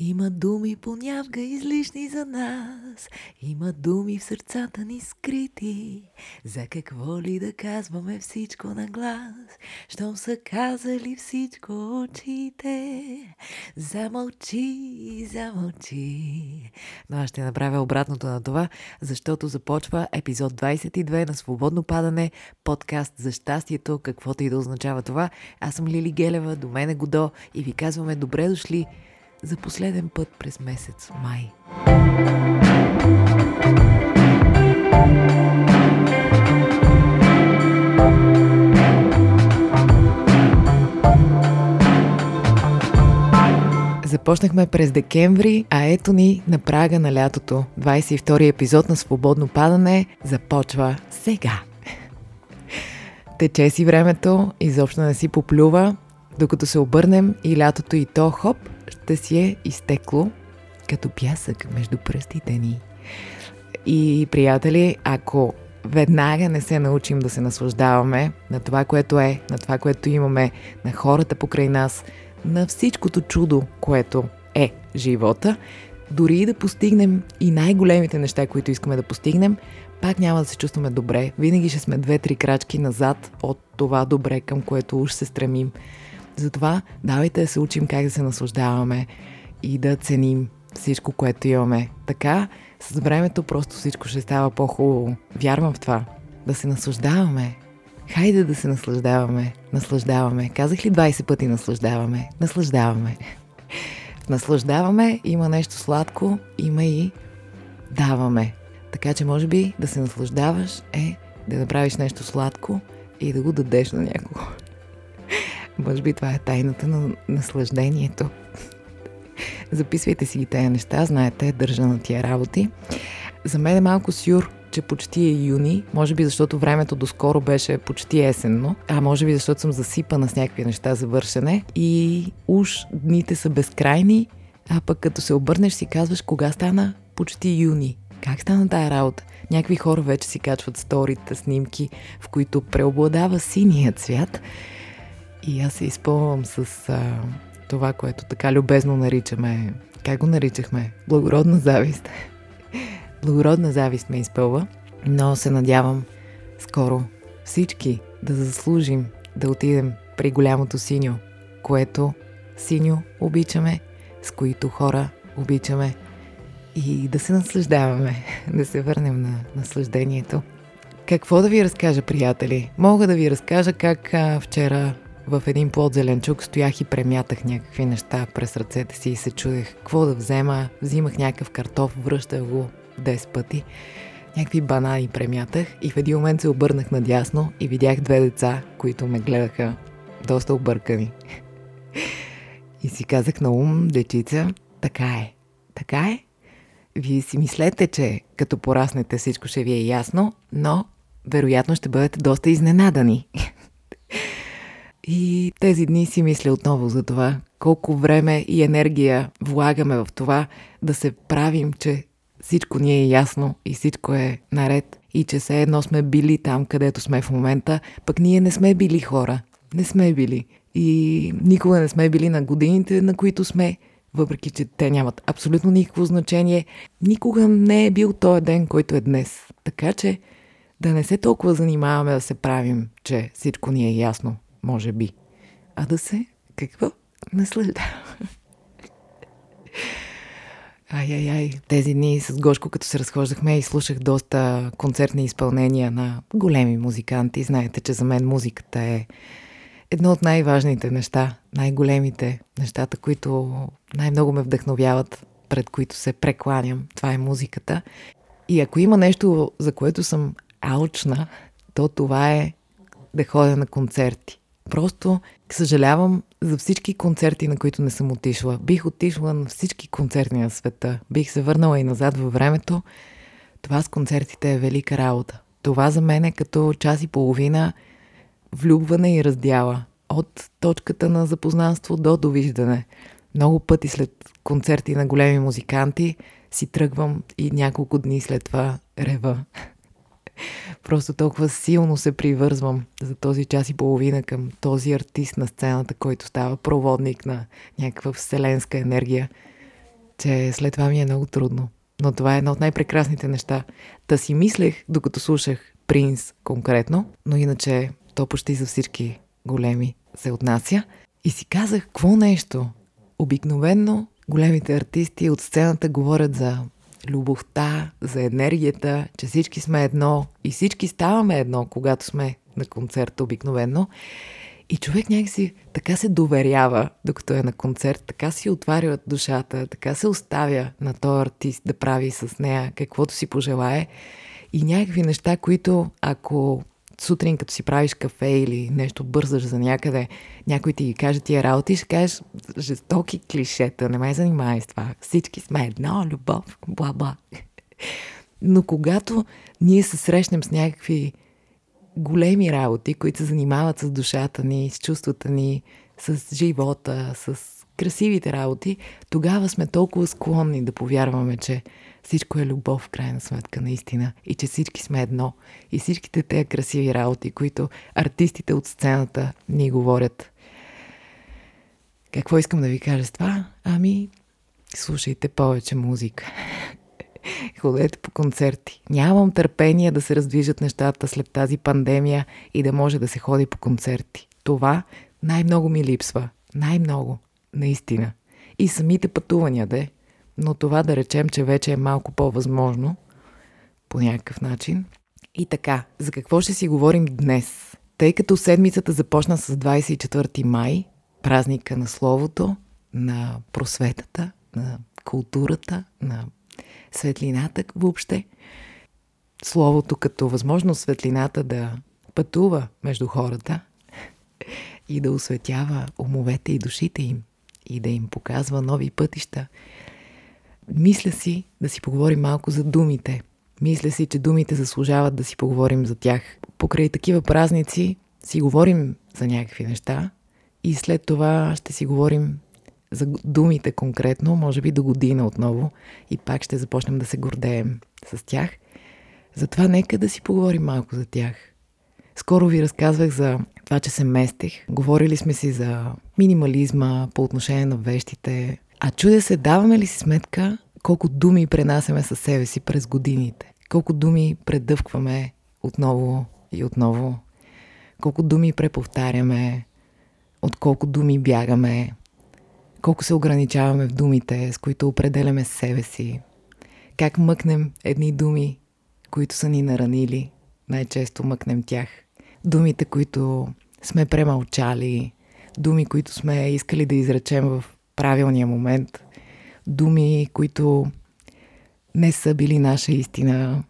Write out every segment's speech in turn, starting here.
Има думи понявга излишни за нас, има думи в сърцата ни скрити. За какво ли да казваме всичко на глас, щом са казали всичко очите? Замълчи, замълчи. Но аз ще направя обратното на това, защото започва епизод 22 на Свободно падане, подкаст за щастието, каквото и да означава това. Аз съм Лили Гелева, до мен е Годо и ви казваме добре дошли за последен път през месец май. Започнахме през декември, а ето ни на прага на лятото. 22 епизод на Свободно падане започва сега. Тече си времето, изобщо не си поплюва, докато се обърнем и лятото и то хоп, ще си е изтекло като пясък между пръстите ни. И, приятели, ако веднага не се научим да се наслаждаваме на това, което е, на това, което имаме, на хората покрай нас, на всичкото чудо, което е живота, дори и да постигнем и най-големите неща, които искаме да постигнем, пак няма да се чувстваме добре. Винаги ще сме две-три крачки назад от това добре, към което уж се стремим. Затова давайте да се учим как да се наслаждаваме и да ценим всичко, което имаме. Така, с времето просто всичко ще става по-хубаво. Вярвам в това. Да се наслаждаваме. Хайде да се наслаждаваме. Наслаждаваме. Казах ли 20 пъти наслаждаваме? Наслаждаваме. Наслаждаваме, има нещо сладко, има и даваме. Така че може би да се наслаждаваш е да направиш нещо сладко и да го дадеш на някого. Може би това е тайната на наслаждението. Записвайте си ги тези неща, знаете, държа на тия работи. За мен е малко сюр, че почти е юни, може би защото времето доскоро беше почти есенно, а може би защото съм засипана с някакви неща за вършене и уж дните са безкрайни, а пък като се обърнеш си казваш кога стана почти юни. Как стана тая работа? Някакви хора вече си качват сторите, снимки, в които преобладава синият цвят и аз се изпълвам с а, това, което така любезно наричаме. Как го наричахме? Благородна завист. Благородна завист ме изпълва, но се надявам скоро всички да заслужим да отидем при голямото синьо, което синьо обичаме, с които хора обичаме и да се наслаждаваме, да се върнем на наслаждението. Какво да ви разкажа, приятели? Мога да ви разкажа как а, вчера в един плод зеленчук стоях и премятах някакви неща през ръцете си и се чудех какво да взема. Взимах някакъв картоф, връщах го 10 пъти. Някакви банани премятах и в един момент се обърнах надясно и видях две деца, които ме гледаха доста объркани. И си казах на ум, дечица, така е. Така е. Вие си мислете, че като пораснете всичко ще ви е ясно, но вероятно ще бъдете доста изненадани. И тези дни си мисля отново за това, колко време и енергия влагаме в това да се правим, че всичко ни е ясно и всичко е наред и че все едно сме били там, където сме в момента, пък ние не сме били хора. Не сме били. И никога не сме били на годините, на които сме, въпреки че те нямат абсолютно никакво значение. Никога не е бил този ден, който е днес. Така че да не се толкова занимаваме да се правим, че всичко ни е ясно може би, а да се какво наслаждава. Ай-ай-ай, тези дни с Гошко, като се разхождахме и слушах доста концертни изпълнения на големи музиканти. Знаете, че за мен музиката е едно от най-важните неща, най-големите нещата, които най-много ме вдъхновяват, пред които се прекланям. Това е музиката. И ако има нещо, за което съм алчна, то това е да ходя на концерти. Просто съжалявам за всички концерти, на които не съм отишла. Бих отишла на всички концерти на света. Бих се върнала и назад във времето. Това с концертите е велика работа. Това за мен е като час и половина влюбване и раздяла. От точката на запознанство до довиждане. Много пъти след концерти на големи музиканти си тръгвам и няколко дни след това рева. Просто толкова силно се привързвам за този час и половина към този артист на сцената, който става проводник на някаква вселенска енергия. че след това ми е много трудно. Но това е едно от най-прекрасните неща. Та си мислех, докато слушах Принц конкретно, но иначе то почти за всички големи се отнася. И си казах, какво нещо? Обикновенно големите артисти от сцената говорят за любовта, за енергията, че всички сме едно и всички ставаме едно, когато сме на концерт обикновено. И човек някакси така се доверява, докато е на концерт, така си отваря душата, така се оставя на този артист да прави с нея каквото си пожелае. И някакви неща, които ако сутрин, като си правиш кафе или нещо бързаш за някъде, някой ти каже тия работи, ще кажеш жестоки клишета, не ме занимай с това. Всички сме едно, любов, бла-бла. Но когато ние се срещнем с някакви големи работи, които се занимават с душата ни, с чувствата ни, с живота, с красивите работи, тогава сме толкова склонни да повярваме, че всичко е любов в крайна сметка, наистина. И че всички сме едно. И всичките тези красиви работи, които артистите от сцената ни говорят. Какво искам да ви кажа с това? Ами, слушайте повече музика. Ходете по концерти. Нямам търпение да се раздвижат нещата след тази пандемия и да може да се ходи по концерти. Това най-много ми липсва. Най-много. Наистина. И самите пътувания, де но това да речем, че вече е малко по-възможно по някакъв начин. И така, за какво ще си говорим днес? Тъй като седмицата започна с 24 май, празника на словото, на просветата, на културата, на светлината въобще. Словото като възможност светлината да пътува между хората и да осветява умовете и душите им и да им показва нови пътища – мисля си да си поговорим малко за думите. Мисля си, че думите заслужават да си поговорим за тях. Покрай такива празници си говорим за някакви неща и след това ще си говорим за думите конкретно, може би до година отново и пак ще започнем да се гордеем с тях. Затова нека да си поговорим малко за тях. Скоро ви разказвах за това, че се местех. Говорили сме си за минимализма по отношение на вещите, а чудя се, даваме ли си сметка колко думи пренасяме със себе си през годините? Колко думи предъвкваме отново и отново? Колко думи преповтаряме? От колко думи бягаме? Колко се ограничаваме в думите, с които определяме себе си? Как мъкнем едни думи, които са ни наранили? Най-често мъкнем тях. Думите, които сме премълчали, думи, които сме искали да изречем в правилния момент, думи, които не са били наша истина,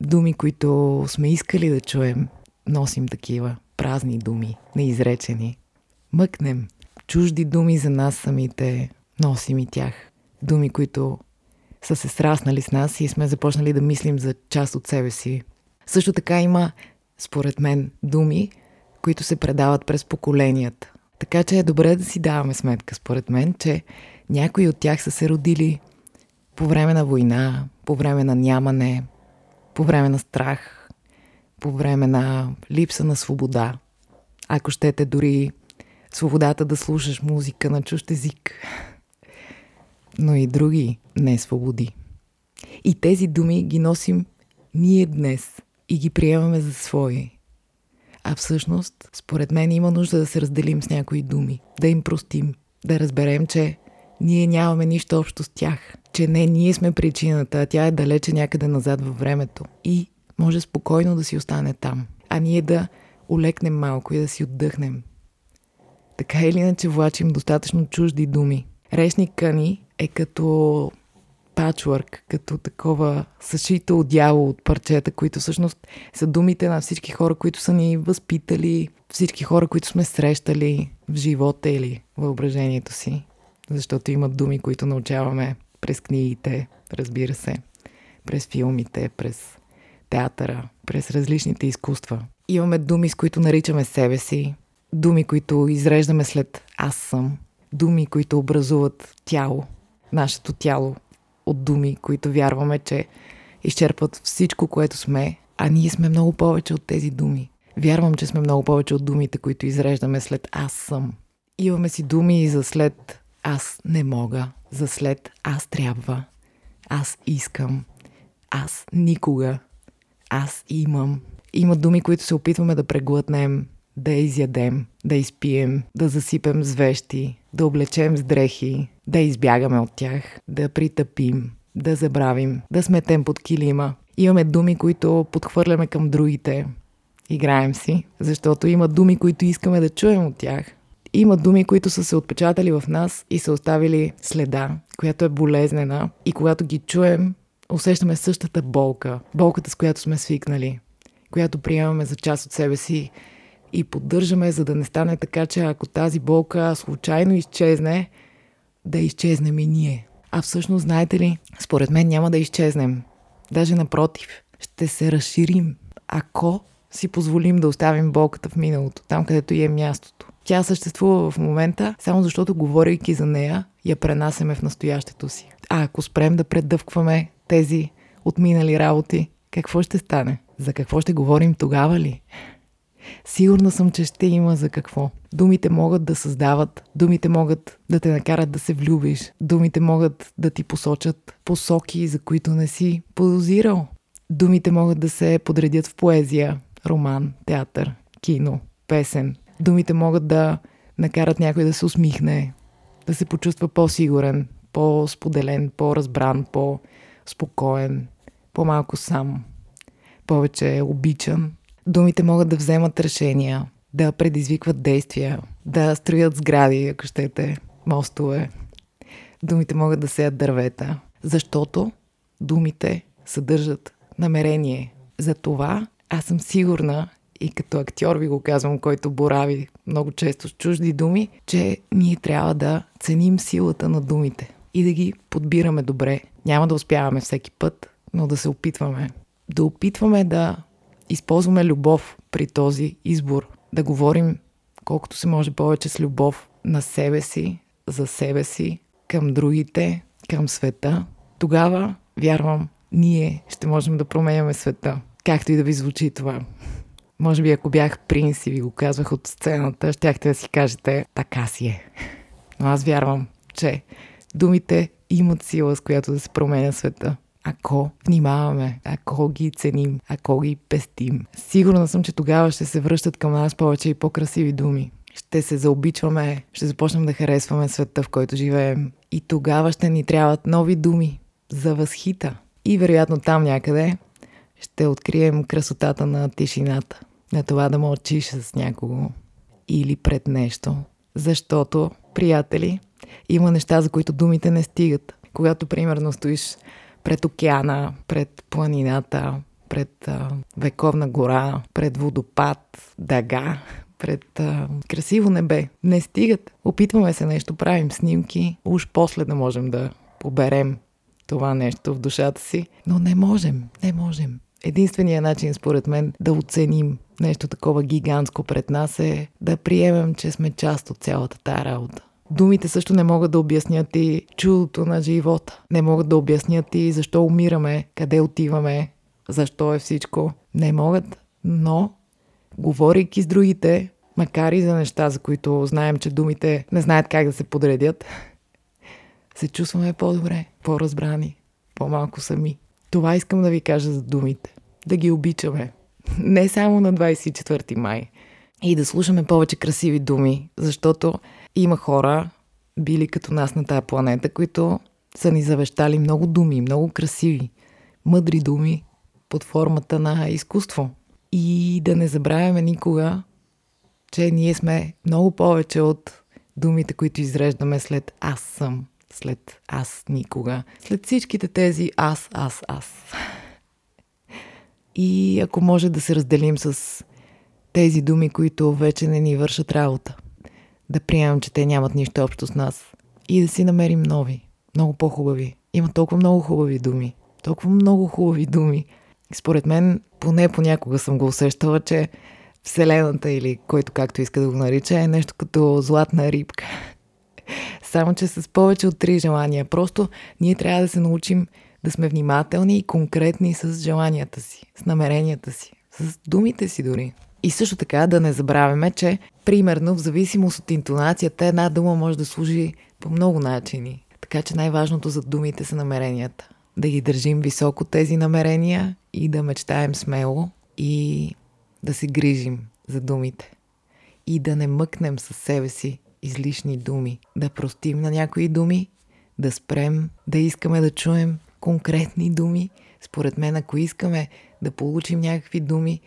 думи, които сме искали да чуем, носим такива празни думи, неизречени. Мъкнем чужди думи за нас самите, носим и тях. Думи, които са се сраснали с нас и сме започнали да мислим за част от себе си. Също така има, според мен, думи, които се предават през поколенията. Така че е добре да си даваме сметка, според мен, че някои от тях са се родили по време на война, по време на нямане, по време на страх, по време на липса на свобода. Ако щете дори свободата да слушаш музика на чужд език. Но и други не свободи. И тези думи ги носим ние днес и ги приемаме за свои. А всъщност, според мен, има нужда да се разделим с някои думи, да им простим, да разберем, че ние нямаме нищо общо с тях, че не ние сме причината, а тя е далече някъде назад във времето и може спокойно да си остане там, а ние да олекнем малко и да си отдъхнем. Така или иначе влачим достатъчно чужди думи. Речника ни е като пачворк, като такова съшито дяло от парчета, които всъщност са думите на всички хора, които са ни възпитали, всички хора, които сме срещали в живота или въображението си. Защото има думи, които научаваме през книгите, разбира се, през филмите, през театъра, през различните изкуства. Имаме думи, с които наричаме себе си, думи, които изреждаме след аз съм, думи, които образуват тяло, нашето тяло, от думи, които вярваме, че изчерпват всичко, което сме, а ние сме много повече от тези думи. Вярвам, че сме много повече от думите, които изреждаме след аз съм. Имаме си думи и за след аз не мога, за след аз трябва, аз искам, аз никога, аз имам. Има думи, които се опитваме да преглътнем, да изядем, да изпием, да засипем с вещи, да облечем с дрехи, да избягаме от тях, да притъпим, да забравим, да сметем под килима. Имаме думи, които подхвърляме към другите. Играем си, защото има думи, които искаме да чуем от тях. Има думи, които са се отпечатали в нас и са оставили следа, която е болезнена. И когато ги чуем, усещаме същата болка. Болката, с която сме свикнали. Която приемаме за част от себе си и поддържаме, за да не стане така, че ако тази болка случайно изчезне, да изчезнем и ние. А всъщност, знаете ли, според мен няма да изчезнем. Даже напротив, ще се разширим, ако си позволим да оставим болката в миналото, там където е мястото. Тя съществува в момента, само защото говорейки за нея, я пренасяме в настоящето си. А ако спрем да предъвкваме тези отминали работи, какво ще стане? За какво ще говорим тогава ли? Сигурна съм, че ще има за какво. Думите могат да създават, думите могат да те накарат да се влюбиш, думите могат да ти посочат посоки, за които не си подозирал. Думите могат да се подредят в поезия, роман, театър, кино, песен. Думите могат да накарат някой да се усмихне, да се почувства по-сигурен, по-споделен, по-разбран, по-спокоен, по-малко сам, повече обичан, Думите могат да вземат решения, да предизвикват действия, да строят сгради, ако щете, мостове. Думите могат да сеят дървета, защото думите съдържат намерение. За това аз съм сигурна, и като актьор ви го казвам, който борави много често с чужди думи, че ние трябва да ценим силата на думите и да ги подбираме добре. Няма да успяваме всеки път, но да се опитваме. Да опитваме да използваме любов при този избор. Да говорим колкото се може повече с любов на себе си, за себе си, към другите, към света. Тогава, вярвам, ние ще можем да променяме света. Както и да ви звучи това. Може би ако бях принц и ви го казвах от сцената, щяхте да си кажете така си е. Но аз вярвам, че думите имат сила, с която да се променя света ако внимаваме, ако ги ценим, ако ги пестим. Сигурна съм, че тогава ще се връщат към нас повече и по-красиви думи. Ще се заобичваме, ще започнем да харесваме света, в който живеем. И тогава ще ни трябват нови думи за възхита. И вероятно там някъде ще открием красотата на тишината. На това да мълчиш с някого или пред нещо. Защото, приятели, има неща, за които думите не стигат. Когато, примерно, стоиш пред океана, пред планината, пред а, вековна гора, пред водопад, дъга, пред а, красиво небе. Не стигат. Опитваме се нещо, правим снимки, уж после да можем да поберем това нещо в душата си, но не можем, не можем. Единственият начин, според мен, да оценим нещо такова гигантско пред нас е да приемем, че сме част от цялата тази работа. Думите също не могат да обяснят и чудото на живота. Не могат да обяснят и защо умираме, къде отиваме, защо е всичко. Не могат, но говорейки с другите, макар и за неща, за които знаем, че думите не знаят как да се подредят, се чувстваме по-добре, по-разбрани, по-малко сами. Това искам да ви кажа за думите. Да ги обичаме. Не само на 24 май. И да слушаме повече красиви думи, защото има хора, били като нас на тая планета, които са ни завещали много думи, много красиви, мъдри думи под формата на изкуство. И да не забравяме никога, че ние сме много повече от думите, които изреждаме след аз съм, след аз никога, след всичките тези аз, аз, аз. И ако може да се разделим с тези думи, които вече не ни вършат работа – да приемам, че те нямат нищо общо с нас и да си намерим нови, много по-хубави. Има толкова много хубави думи, толкова много хубави думи. Според мен, поне понякога съм го усещала, че Вселената или който както иска да го нарича е нещо като златна рибка. Само, че с повече от три желания. Просто ние трябва да се научим да сме внимателни и конкретни с желанията си, с намеренията си, с думите си дори. И също така да не забравяме, че примерно в зависимост от интонацията една дума може да служи по много начини. Така че най-важното за думите са намеренията. Да ги държим високо тези намерения и да мечтаем смело и да се грижим за думите. И да не мъкнем със себе си излишни думи. Да простим на някои думи, да спрем да искаме да чуем конкретни думи. Според мен, ако искаме да получим някакви думи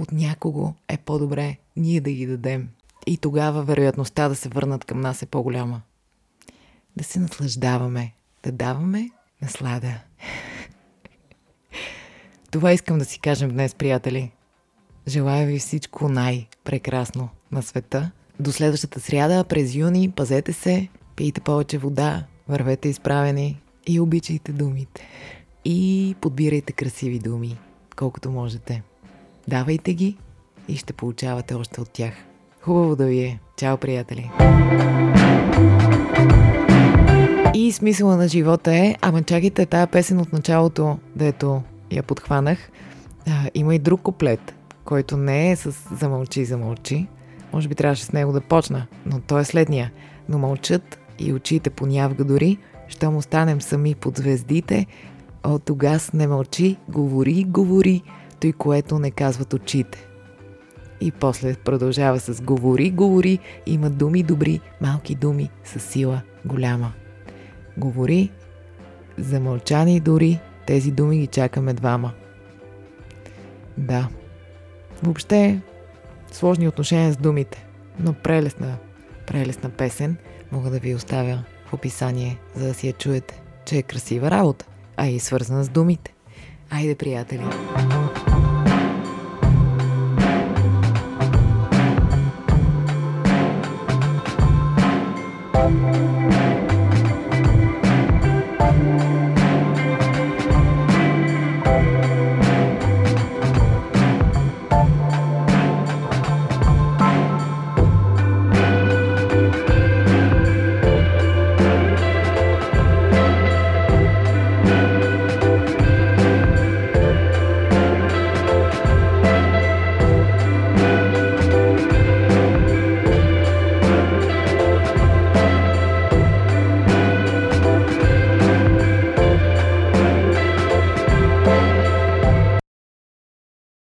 от някого, е по-добре ние да ги дадем. И тогава вероятността да се върнат към нас е по-голяма. Да се наслаждаваме, да даваме наслада. Това искам да си кажем днес, приятели. Желая ви всичко най-прекрасно на света. До следващата сряда, през юни, пазете се, пийте повече вода, вървете изправени и обичайте думите. И подбирайте красиви думи, колкото можете. Давайте ги и ще получавате още от тях. Хубаво да ви е. Чао, приятели! И смисъла на живота е, ама чакайте тая песен от началото, дето я подхванах. А, има и друг куплет, който не е с замълчи, замълчи. Може би трябваше с него да почна, но той е следния. Но мълчат и очите понявга дори, щом останем сами под звездите, от тогас не мълчи, говори, говори, той което не казват очите. И после продължава с говори, говори, има думи добри, малки думи с сила голяма. Говори, замълчани дори, тези думи ги чакаме двама. Да. Въобще, сложни отношения с думите, но прелесна, прелесна песен мога да ви оставя в описание, за да си я чуете, че е красива работа, а и свързана с думите. Айде, приятели! thank you